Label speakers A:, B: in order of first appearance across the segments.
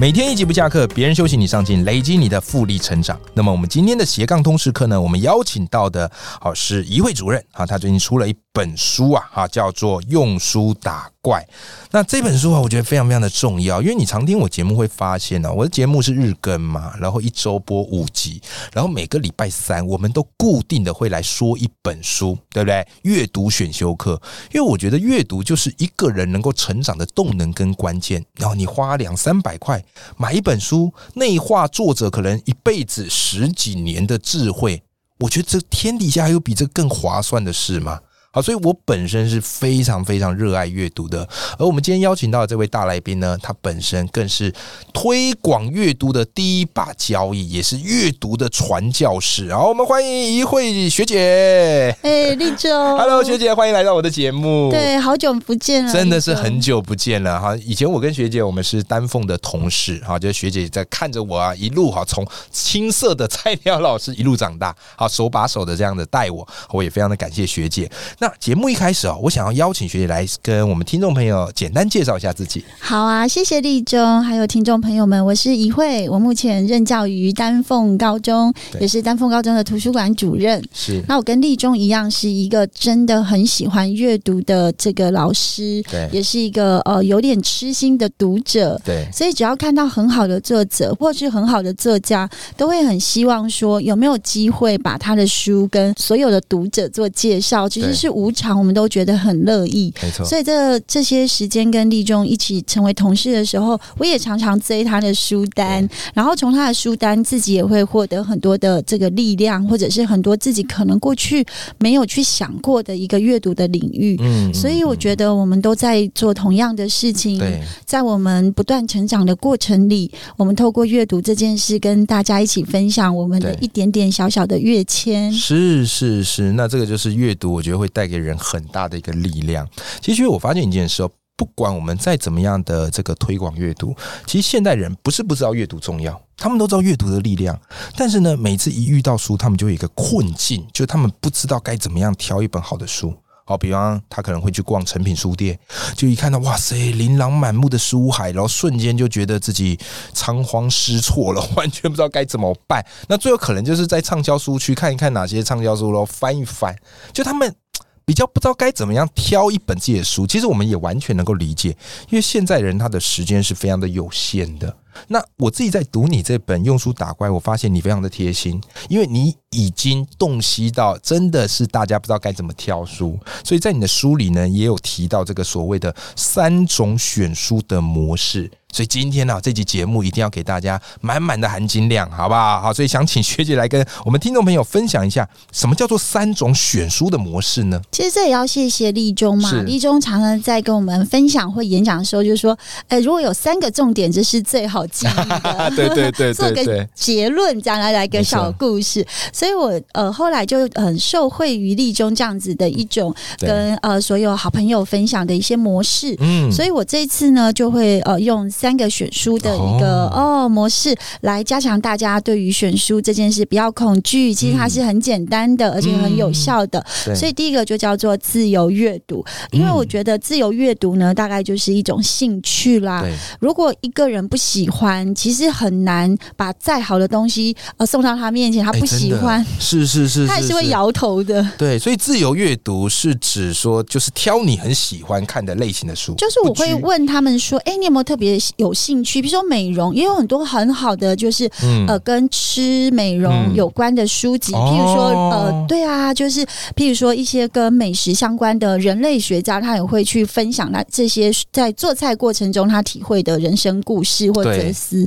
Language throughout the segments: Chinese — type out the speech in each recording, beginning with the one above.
A: 每天一集不下课，别人休息你上进，累积你的复利成长。那么我们今天的斜杠通识课呢，我们邀请到的好是一位主任啊，他最近出了一本书啊，哈，叫做《用书打怪》。那这本书啊，我觉得非常非常的重要，因为你常听我节目会发现呢，我的节目是日更嘛，然后一周播五集，然后每个礼拜三我们都固定的会来说一本书，对不对？阅读选修课，因为我觉得阅读就是一个人能够成长的动能跟关键。然后你花两三百块。买一本书，内化作者可能一辈子十几年的智慧，我觉得这天底下还有比这更划算的事吗？好，所以我本身是非常非常热爱阅读的。而我们今天邀请到的这位大来宾呢，他本身更是推广阅读的第一把交椅，也是阅读的传教士。好，我们欢迎一慧学姐。
B: 哎，立州，
A: Hello，学姐，欢迎来到我的节目。
B: 对，好久不见了，
A: 真的是很久不见了哈。以前我跟学姐我们是丹凤的同事哈，就是学姐在看着我啊，一路哈从青涩的菜鸟老师一路长大，好手把手的这样的带我，我也非常的感谢学姐。那节目一开始哦，我想要邀请学姐来跟我们听众朋友简单介绍一下自己。
B: 好啊，谢谢立中，还有听众朋友们，我是怡慧，我目前任教于丹凤高中，也是丹凤高中的图书馆主任。
A: 是，
B: 那我跟立中一样，是一个真的很喜欢阅读的这个老师，
A: 对，
B: 也是一个呃有点痴心的读者，
A: 对。
B: 所以只要看到很好的作者或是很好的作家，都会很希望说有没有机会把他的书跟所有的读者做介绍，其实是。无常，我们都觉得很乐意，
A: 没错。
B: 所以这这些时间跟立中一起成为同事的时候，我也常常追他的书单，然后从他的书单自己也会获得很多的这个力量，或者是很多自己可能过去没有去想过的一个阅读的领域。嗯，所以我觉得我们都在做同样的事情，在我们不断成长的过程里，我们透过阅读这件事，跟大家一起分享我们的一点点小小的跃迁。
A: 是是是，那这个就是阅读，我觉得会带。带给人很大的一个力量。其实我发现一件事哦，不管我们再怎么样的这个推广阅读，其实现代人不是不知道阅读重要，他们都知道阅读的力量。但是呢，每次一遇到书，他们就有一个困境，就他们不知道该怎么样挑一本好的书。好，比方他可能会去逛成品书店，就一看到哇塞，琳琅满目的书海，然后瞬间就觉得自己仓皇失措了，完全不知道该怎么办。那最后可能就是在畅销书区看一看哪些畅销书，然后翻一翻，就他们。比较不知道该怎么样挑一本自己的书，其实我们也完全能够理解，因为现在人他的时间是非常的有限的。那我自己在读你这本《用书打怪》，我发现你非常的贴心，因为你已经洞悉到真的是大家不知道该怎么挑书，所以在你的书里呢，也有提到这个所谓的三种选书的模式。所以今天呢，这期节目一定要给大家满满的含金量，好不好？好，所以想请学姐来跟我们听众朋友分享一下，什么叫做三种选书的模式呢？
B: 其实这也要谢谢立中嘛，立中常常在跟我们分享或演讲的时候，就是说，哎，如果有三个重点，这是最好记的。
A: 对对对，
B: 做个结论，将来来个小故事。所以我呃后来就很受惠于立中这样子的一种跟呃所有好朋友分享的一些模式。嗯，所以我这一次呢就会呃用。三个选书的一个哦模式，来加强大家对于选书这件事不要恐惧。其实它是很简单的，而且很有效的。所以第一个就叫做自由阅读，因为我觉得自由阅读呢，大概就是一种兴趣啦。如果一个人不喜欢，其实很难把再好的东西呃送到他面前，他不喜欢，
A: 是是 是，
B: 他也是会摇头的。
A: 对，所以自由阅读是指说，就是挑你很喜欢看的类型的书。
B: 就是我会问他们说：“哎，你有没有特别？”有兴趣，比如说美容，也有很多很好的，就是呃，跟吃美容有关的书籍。譬如说，呃，对啊，就是譬如说一些跟美食相关的人类学家，他也会去分享他这些在做菜过程中他体会的人生故事或哲哲思。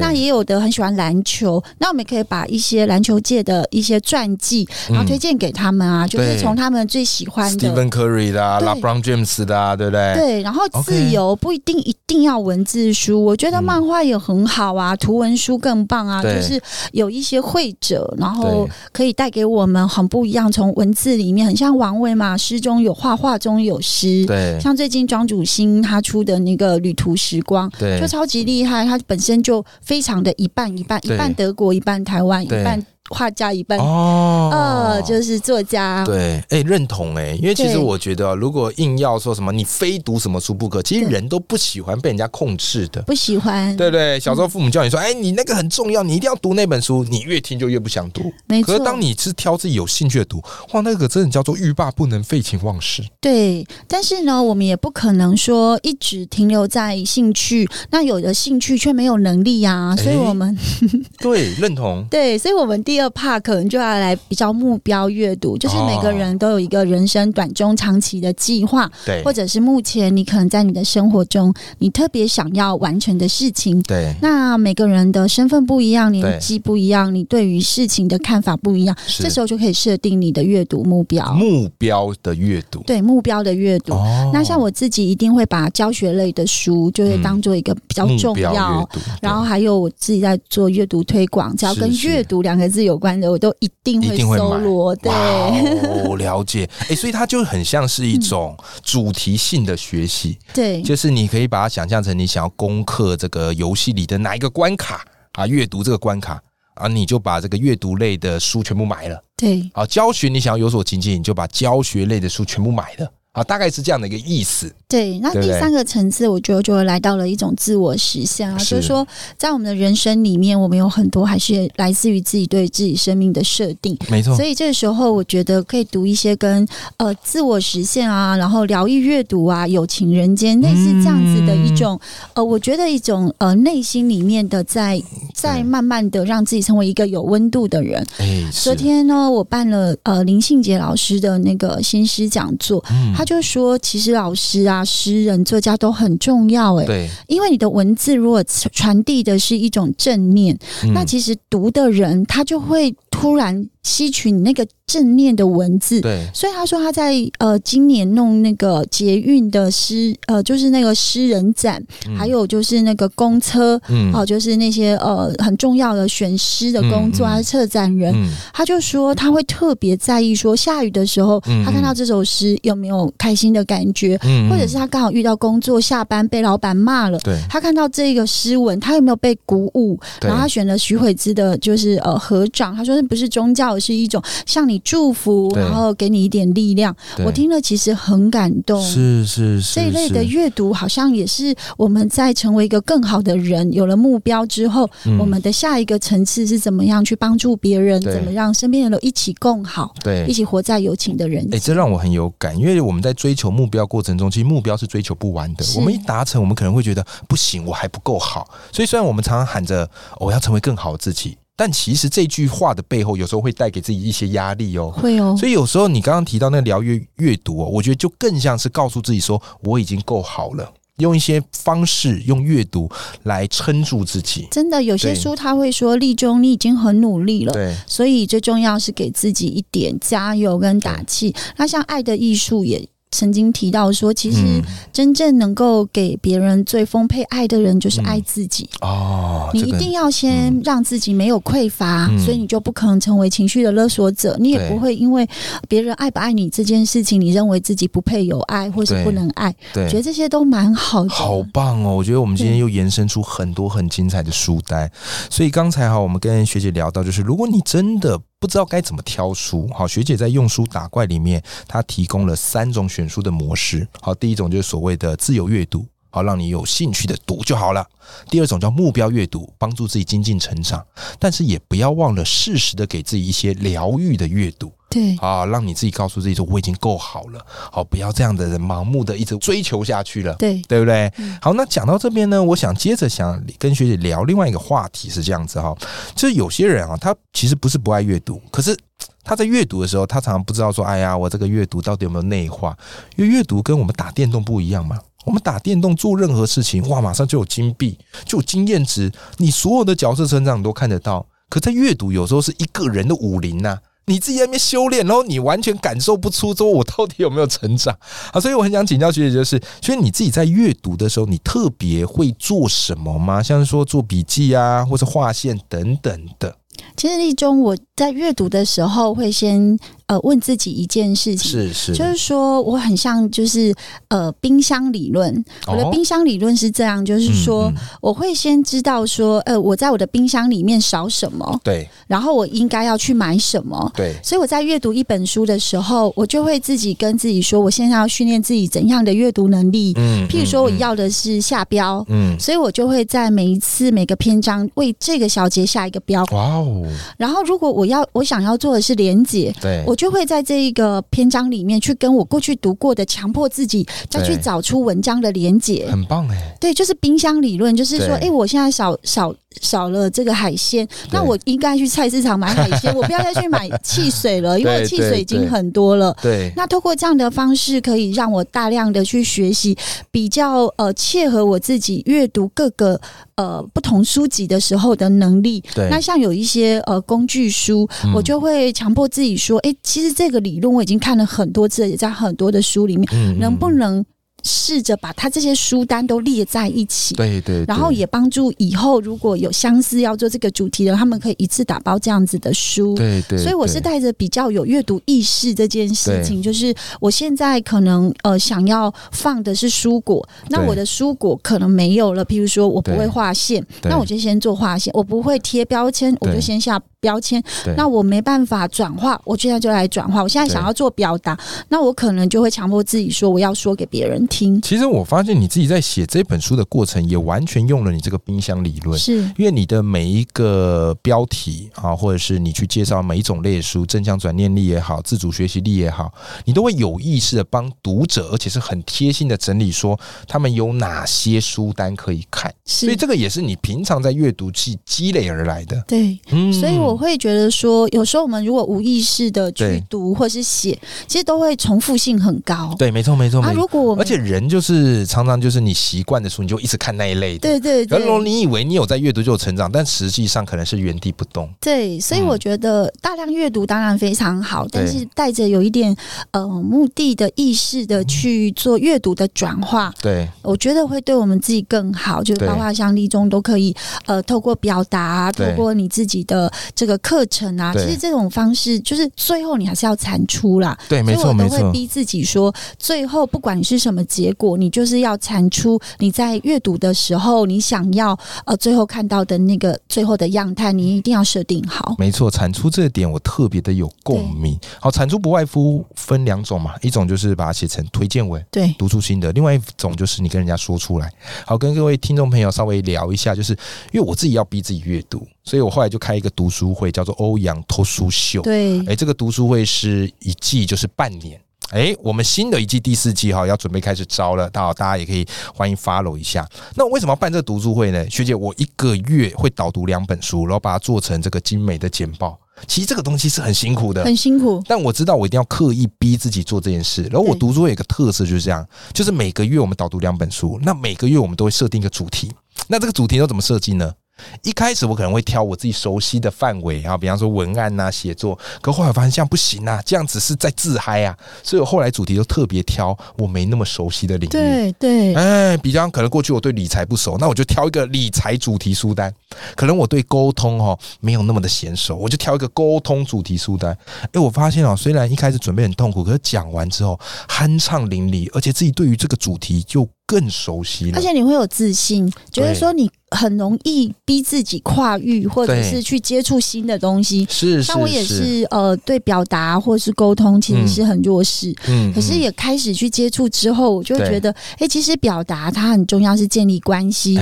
B: 那也有的很喜欢篮球，那我们可以把一些篮球界的一些传记，然后推荐给他们啊，就是从他们最喜欢的
A: Stephen Curry 的、LeBron James 的，对不对？
B: 对，然后自由不一定一定要文字书，我觉得漫画也很好啊，图文书更棒啊，就是有一些绘者，然后可以带给我们很不一样，从文字里面很像王维嘛，诗中有画，画中有诗，
A: 对，
B: 像最近庄主新他出的那个旅途时光，
A: 对，
B: 就超级厉害，他本身就非常的一半一半，一半德国，一半台湾，一半。画家一半哦，呃，就是作家。
A: 对，哎，认同哎，因为其实我觉得，如果硬要说什么你非读什么书不可，其实人都不喜欢被人家控制的，
B: 不喜欢。
A: 对对，小时候父母叫你说，哎，你那个很重要，你一定要读那本书，你越听就越不想读。
B: 没
A: 错。可是当你是挑自己有兴趣的读，哇，那个真的叫做欲罢不能，废寝忘食。
B: 对，但是呢，我们也不可能说一直停留在兴趣，那有的兴趣却没有能力呀，所以我们
A: 对认同。
B: 对，所以我们第二 part 可能就要来比较目标阅读，就是每个人都有一个人生短中长期的计划，
A: 对，
B: 或者是目前你可能在你的生活中你特别想要完成的事情，
A: 对。
B: 那每个人的身份不一样，年纪不一样，你对于事情的看法不一样，这时候就可以设定你的阅读目标，
A: 目标的阅读，
B: 对，目标的阅读。那像我自己一定会把教学类的书，就会当做一个比较重要，然后还有我自己在做阅读推广，只要跟阅读两个字有关的，我都一定会搜罗。对，
A: 我了解。哎，所以它就很像是一种主题性的学习。
B: 对，
A: 就是你可以把它想象成你想要攻克这个游戏里的哪一个关卡啊，阅读这个关卡啊，你就把这个阅读类的书全部买了。
B: 对，
A: 啊，教学你想要有所精进，你就把教学类的书全部买了。啊，大概是这样的一个意思。
B: 对，那第三个层次，我觉得就来到了一种自我实现啊，就是说，在我们的人生里面，我们有很多还是来自于自己对自己生命的设定。
A: 没错。
B: 所以这个时候，我觉得可以读一些跟呃自我实现啊，然后疗愈阅读啊，有情人间类似这样子的一种呃，我觉得一种呃内心里面的在在慢慢的让自己成为一个有温度的人。
A: 哎，
B: 昨天呢，我办了呃林信杰老师的那个新诗讲座。嗯。他就说，其实老师啊、诗人、作家都很重要，哎，
A: 对，
B: 因为你的文字如果传递的是一种正念，那其实读的人他就会突然。吸取你那个正念的文字，
A: 对，
B: 所以他说他在呃今年弄那个捷运的诗，呃，就是那个诗人展，还有就是那个公车，嗯，哦，就是那些呃很重要的选诗的工作啊，策展人，他就说他会特别在意说下雨的时候，他看到这首诗有没有开心的感觉，嗯，或者是他刚好遇到工作下班被老板骂了，
A: 对，
B: 他看到这个诗文，他有没有被鼓舞？然后他选了徐慧芝的，就是呃合掌，他说那不是宗教。是一种向你祝福，然后给你一点力量。我听了其实很感动。
A: 是是是，
B: 这一类的阅读好像也是我们在成为一个更好的人，有了目标之后，我们的下一个层次是怎么样去帮助别人，怎么让身边人都一起共好，
A: 对，
B: 一起活在友情的人。
A: 哎，这让我很有感，因为我们在追求目标过程中，其实目标是追求不完的。我们一达成，我们可能会觉得不行，我还不够好。所以虽然我们常常喊着我要成为更好的自己。但其实这句话的背后，有时候会带给自己一些压力哦。
B: 会哦。
A: 所以有时候你刚刚提到那个疗愈阅读哦，我觉得就更像是告诉自己说我已经够好了，用一些方式用阅读来撑住自己。
B: 真的有些书他会说，立中你已经很努力了，
A: 对。
B: 所以最重要是给自己一点加油跟打气。那像爱的艺术也。曾经提到说，其实真正能够给别人最丰沛爱的人，就是爱自己。
A: 哦，
B: 你一定要先让自己没有匮乏，所以你就不可能成为情绪的勒索者。你也不会因为别人爱不爱你这件事情，你认为自己不配有爱，或是不能爱。
A: 对，
B: 觉得这些都蛮好的，
A: 好棒哦！我觉得我们今天又延伸出很多很精彩的书单。所以刚才哈，我们跟学姐聊到，就是如果你真的。不知道该怎么挑书，好，学姐在用书打怪里面，她提供了三种选书的模式。好，第一种就是所谓的自由阅读，好，让你有兴趣的读就好了。第二种叫目标阅读，帮助自己精进成长，但是也不要忘了适时的给自己一些疗愈的阅读。
B: 对
A: 啊，让你自己告诉自己说我已经够好了，好不要这样的人盲目的一直追求下去了，
B: 对
A: 对不对？好，那讲到这边呢，我想接着想跟学姐聊另外一个话题是这样子哈，就是有些人啊，他其实不是不爱阅读，可是他在阅读的时候，他常常不知道说，哎呀，我这个阅读到底有没有内化？因为阅读跟我们打电动不一样嘛。我们打电动做任何事情，哇，马上就有金币，就有经验值，你所有的角色成长都看得到。可在阅读，有时候是一个人的武林呐。你自己在那边修炼，然后你完全感受不出说我到底有没有成长啊！所以我很想请教学姐，就是所以你自己在阅读的时候，你特别会做什么吗？像是说做笔记啊，或是划线等等的。
B: 其实立中我在阅读的时候会先。呃，问自己一件事情，
A: 是是，
B: 就是说我很像，就是呃，冰箱理论。我的冰箱理论是这样，就是说我会先知道说，呃，我在我的冰箱里面少什么，
A: 对，
B: 然后我应该要去买什么，
A: 对。
B: 所以我在阅读一本书的时候，我就会自己跟自己说，我现在要训练自己怎样的阅读能力。嗯，譬如说我要的是下标，嗯，所以我就会在每一次每个篇章为这个小节下一个标。哇哦！然后如果我要我想要做的是连结，
A: 对
B: 我。就会在这一个篇章里面去跟我过去读过的，强迫自己再去找出文章的连结，
A: 很棒哎。
B: 对，就是冰箱理论，就是说，哎，我现在少少少了这个海鲜，那我应该去菜市场买海鲜，我不要再去买汽水了，因为汽水已经很多了。
A: 对，
B: 那通过这样的方式，可以让我大量的去学习，比较呃切合我自己阅读各个呃不同书籍的时候的能力。
A: 对，
B: 那像有一些呃工具书，我就会强迫自己说，哎。其实这个理论我已经看了很多次，也在很多的书里面，能不能？试着把他这些书单都列在一起，
A: 对对，
B: 然后也帮助以后如果有相似要做这个主题的，他们可以一次打包这样子的书，
A: 对对。
B: 所以我是带着比较有阅读意识这件事情，就是我现在可能呃想要放的是蔬果，那我的蔬果可能没有了，譬如说我不会画线，那我就先做画线；我不会贴标签，我就先下标签。那我没办法转化，我现在就来转化。我现在想要做表达，那我可能就会强迫自己说我要说给别人听。
A: 其实我发现你自己在写这本书的过程，也完全用了你这个冰箱理论，
B: 是
A: 因为你的每一个标题啊，或者是你去介绍每一种类书，正向转念力也好，自主学习力也好，你都会有意识的帮读者，而且是很贴心的整理说他们有哪些书单可以看，所以这个也是你平常在阅读器积累而来的。
B: 对，嗯，所以我会觉得说，有时候我们如果无意识的去读或是写，其实都会重复性很高。
A: 对，没错，没错。
B: 啊，如果我们
A: 而且人就是常常就是你习惯的书，你就一直看那一类的。
B: 对对对。
A: 然后你以为你有在阅读就有成长，但实际上可能是原地不动。
B: 对，所以我觉得大量阅读当然非常好，但是带着有一点呃目的的意识的去做阅读的转化。
A: 对，
B: 我觉得会对我们自己更好。就是包括像立中都可以呃透过表达，透过你自己的这个课程啊，其实这种方式就是最后你还是要产出啦。
A: 对，没错没错。
B: 会逼自己说，最后不管你是什么。结果你就是要产出你在阅读的时候，你想要呃最后看到的那个最后的样态，你一定要设定好。
A: 没错，产出这点我特别的有共鸣。好，产出不外乎分两种嘛，一种就是把它写成推荐文，
B: 对，
A: 读出心得；另外一种就是你跟人家说出来。好，跟各位听众朋友稍微聊一下，就是因为我自己要逼自己阅读，所以我后来就开一个读书会，叫做欧阳脱书秀。
B: 对，
A: 哎，这个读书会是一季就是半年。哎，我们新的一季第四季哈要准备开始招了，到大家也可以欢迎 follow 一下。那我为什么要办这个读书会呢？学姐，我一个月会导读两本书，然后把它做成这个精美的简报。其实这个东西是很辛苦的，
B: 很辛苦。
A: 但我知道我一定要刻意逼自己做这件事。然后我读书会有个特色就是这样，就是每个月我们导读两本书，那每个月我们都会设定一个主题。那这个主题要怎么设计呢？一开始我可能会挑我自己熟悉的范围啊，比方说文案呐、写作。可后来发现这样不行啊，这样只是在自嗨啊。所以我后来主题都特别挑我没那么熟悉的领域。
B: 对对，
A: 哎，比方可能过去我对理财不熟，那我就挑一个理财主题书单。可能我对沟通哈没有那么的娴熟，我就挑一个沟通主题书单。哎，我发现啊，虽然一开始准备很痛苦，可是讲完之后酣畅淋漓，而且自己对于这个主题就更熟悉了。
B: 而且你会有自信，觉得说你。很容易逼自己跨域，或者是去接触新的东西。
A: 是，
B: 像我也是，呃，对表达或是沟通，其实是很弱势。嗯，可是也开始去接触之后，我就觉得，哎，其实表达它很重要，是建立关系，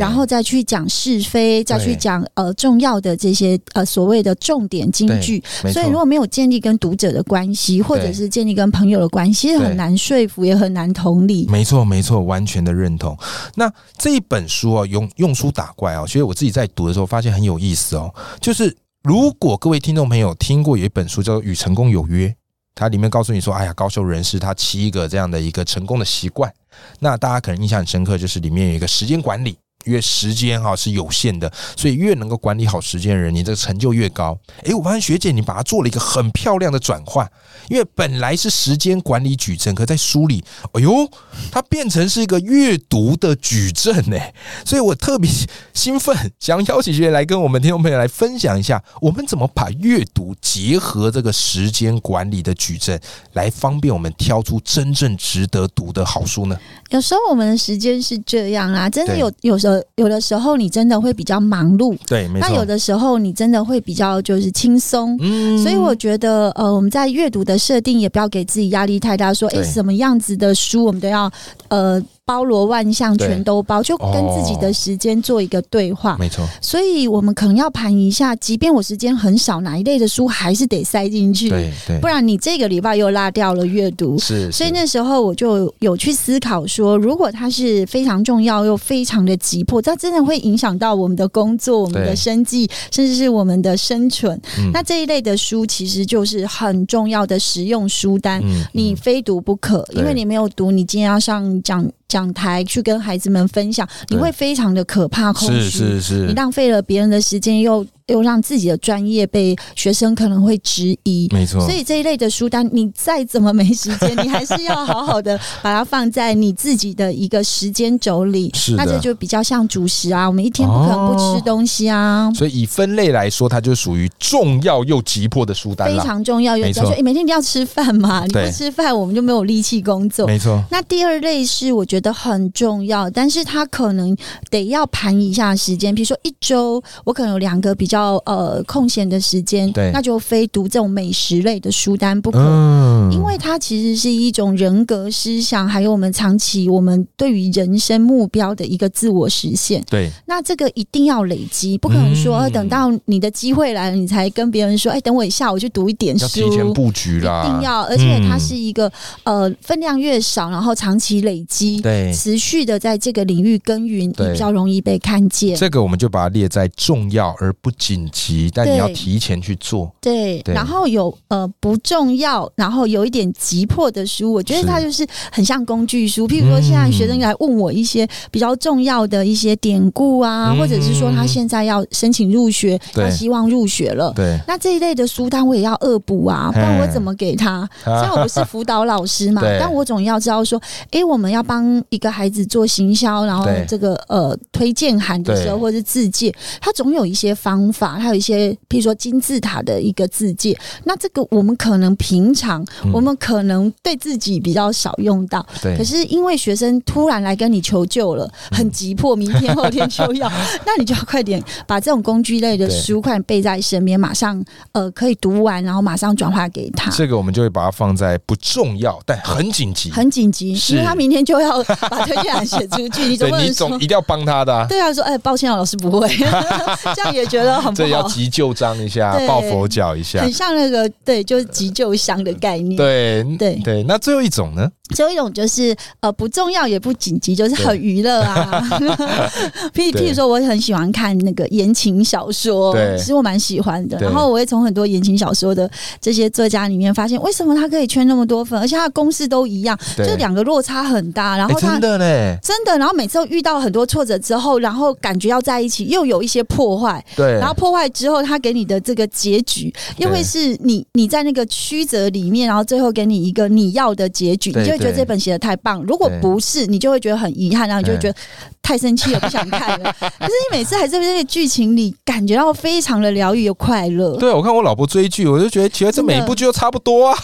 B: 然后再去讲是非，再去讲呃重要的这些呃所谓的重点金句。所以如果没有建立跟读者的关系，或者是建立跟朋友的关系，很难说服，也很难同理。
A: 没错，没错，完完全的认同。那这一本书啊，用用。书打怪啊，所以我自己在读的时候发现很有意思哦。就是如果各位听众朋友听过有一本书叫《与成功有约》，它里面告诉你说，哎呀，高手人士他七个这样的一个成功的习惯。那大家可能印象很深刻，就是里面有一个时间管理。因为时间哈是有限的，所以越能够管理好时间的人，你这个成就越高。诶，我发现学姐你把它做了一个很漂亮的转换，因为本来是时间管理矩阵，可在书里，哎呦，它变成是一个阅读的矩阵呢。所以我特别兴奋，想邀请学姐来跟我们听众朋友来分享一下，我们怎么把阅读结合这个时间管理的矩阵，来方便我们挑出真正值得读的好书呢？
B: 有时候我们的时间是这样啊，真的有有时候。有的时候你真的会比较忙碌，
A: 对，
B: 那有的时候你真的会比较就是轻松，嗯，所以我觉得呃，我们在阅读的设定也不要给自己压力太大，说哎，什么样子的书我们都要呃。包罗万象，全都包，就跟自己的时间做一个对话。
A: 没错，
B: 所以我们可能要盘一下，即便我时间很少，哪一类的书还是得塞进去。
A: 对对，
B: 不然你这个礼拜又落掉了阅读。
A: 是，
B: 所以那时候我就有去思考说，如果它是非常重要又非常的急迫，它真的会影响到我们的工作、我们的生计，甚至是我们的生存。那这一类的书其实就是很重要的实用书单，你非读不可，因为你没有读，你今天要上讲。讲台去跟孩子们分享，你会非常的可怕，空虚，
A: 是是是，
B: 你浪费了别人的时间又。又让自己的专业被学生可能会质疑，
A: 没错。
B: 所以这一类的书单，你再怎么没时间，你还是要好好的把它放在你自己的一个时间轴里。
A: 是
B: 那这就比较像主食啊，我们一天不可能不吃东西啊。
A: 所以以分类来说，它就属于重要又急迫的书单
B: 非常重要，又
A: 没错。
B: 每天一定要吃饭嘛，你不吃饭，我们就没有力气工作。
A: 没错。
B: 那第二类是我觉得很重要，但是它可能得要盘一下时间，比如说一周，我可能有两个比较呃。空闲的时间，对。那就非读这种美食类的书单不可，嗯。因为它其实是一种人格思想，还有我们长期我们对于人生目标的一个自我实现。
A: 对，
B: 那这个一定要累积，不可能说等到你的机会来了，你才跟别人说，哎，等我一下，我去读一点书，
A: 提前布局啦，
B: 一定要，而且它是一个呃分量越少，然后长期累积，
A: 对，
B: 持续的在这个领域耕耘，比较容易被看见。
A: 这个我们就把它列在重要而不紧急。但你要提前去做，
B: 对，然后有呃不重要，然后有一点急迫的书，我觉得它就是很像工具书。譬如说，现在学生来问我一些比较重要的一些典故啊，或者是说他现在要申请入学，他希望入学了，
A: 对，
B: 那这一类的书单我也要恶补啊，不然我怎么给他？虽然我不是辅导老师嘛，但我总要知道说，哎，我们要帮一个孩子做行销，然后这个呃推荐函的时候，或者是自荐，他总有一些方法，还有一些。譬如说金字塔的一个字界，那这个我们可能平常我们可能对自己比较少用到，
A: 对。
B: 可是因为学生突然来跟你求救了，很急迫，明天后天就要，那你就要快点把这种工具类的书快点背在身边，马上呃可以读完，然后马上转化给他。
A: 这个我们就会把它放在不重要但很紧急，
B: 很紧急，因为他明天就要把推荐函写出去，你总不能
A: 总一定要帮他的。
B: 对啊，说哎，抱歉啊，老师不会，这样也觉得很不好。
A: 旧章一下，抱佛脚一下，
B: 很像那个对，就是急救箱的概念。
A: 对
B: 对
A: 对，那最后一种呢？
B: 最后一种就是呃不重要也不紧急，就是很娱乐啊。譬譬如说，我很喜欢看那个言情小说，其实我蛮喜欢的。然后我会从很多言情小说的这些作家里面发现，为什么他可以圈那么多粉，而且他的公式都一样，就两个落差很大。然后他
A: 真的嘞，
B: 真的。然后每次都遇到很多挫折之后，然后感觉要在一起，又有一些破坏。
A: 对，
B: 然后破坏之后，他给你的这个结局，又会是你你在那个曲折里面，然后最后给你一个你要的结局，你就。觉得这本写的太棒，如果不是，你就会觉得很遗憾，然后你就觉得太生气了，不想看了。可是你每次还是在这个剧情里感觉到非常的疗愈又快乐。
A: 对，我看我老婆追剧，我就觉得其实这每一部剧都差不多啊。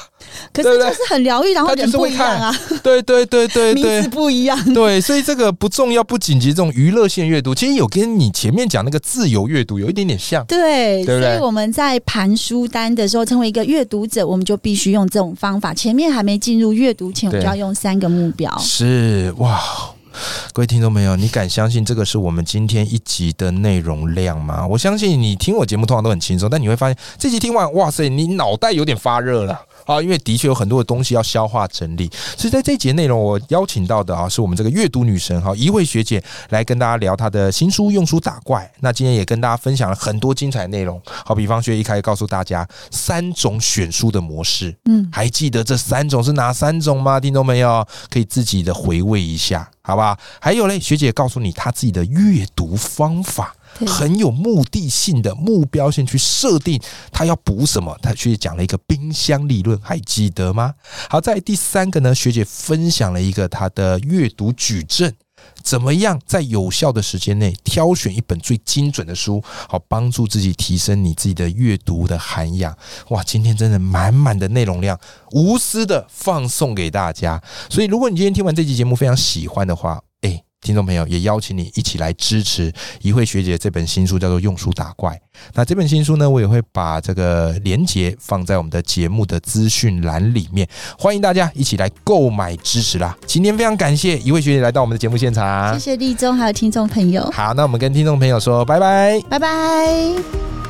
B: 可是就是很疗愈，然后人不一样啊。
A: 对对对对
B: 对，名字不一样。
A: 对，所以这个不重要不紧急，这种娱乐性阅读，其实有跟你前面讲那个自由阅读有一点点像。
B: 对，所以我们在盘书单的时候，成为一个阅读者，我们就必须用这种方法。前面还没进入阅读前，我们就要用三个目标。
A: 是哇，各位听众朋友，你敢相信这个是我们今天一集的内容量吗？我相信你听我节目通常都很轻松，但你会发现这集听完，哇塞，你脑袋有点发热了。啊，因为的确有很多的东西要消化整理。所以在这节内容，我邀请到的啊，是我们这个阅读女神哈，一位学姐来跟大家聊她的新书《用书打怪》。那今天也跟大家分享了很多精彩内容。好，比方学一开始告诉大家三种选书的模式，嗯，还记得这三种是哪三种吗？听懂没有可以自己的回味一下，好不好？还有嘞，学姐告诉你她自己的阅读方法。很有目的性的目标性去设定，他要补什么？他去讲了一个冰箱理论，还记得吗？好，在第三个呢，学姐分享了一个她的阅读矩阵，怎么样在有效的时间内挑选一本最精准的书，好帮助自己提升你自己的阅读的涵养。哇，今天真的满满的内容量，无私的放送给大家。所以，如果你今天听完这期节目非常喜欢的话，听众朋友，也邀请你一起来支持一慧学姐这本新书，叫做《用书打怪》。那这本新书呢，我也会把这个连结放在我们的节目的资讯栏里面，欢迎大家一起来购买支持啦！今天非常感谢一慧学姐来到我们的节目现场，
B: 谢谢立中还有听众朋友。
A: 好，那我们跟听众朋友说拜拜，
B: 拜拜。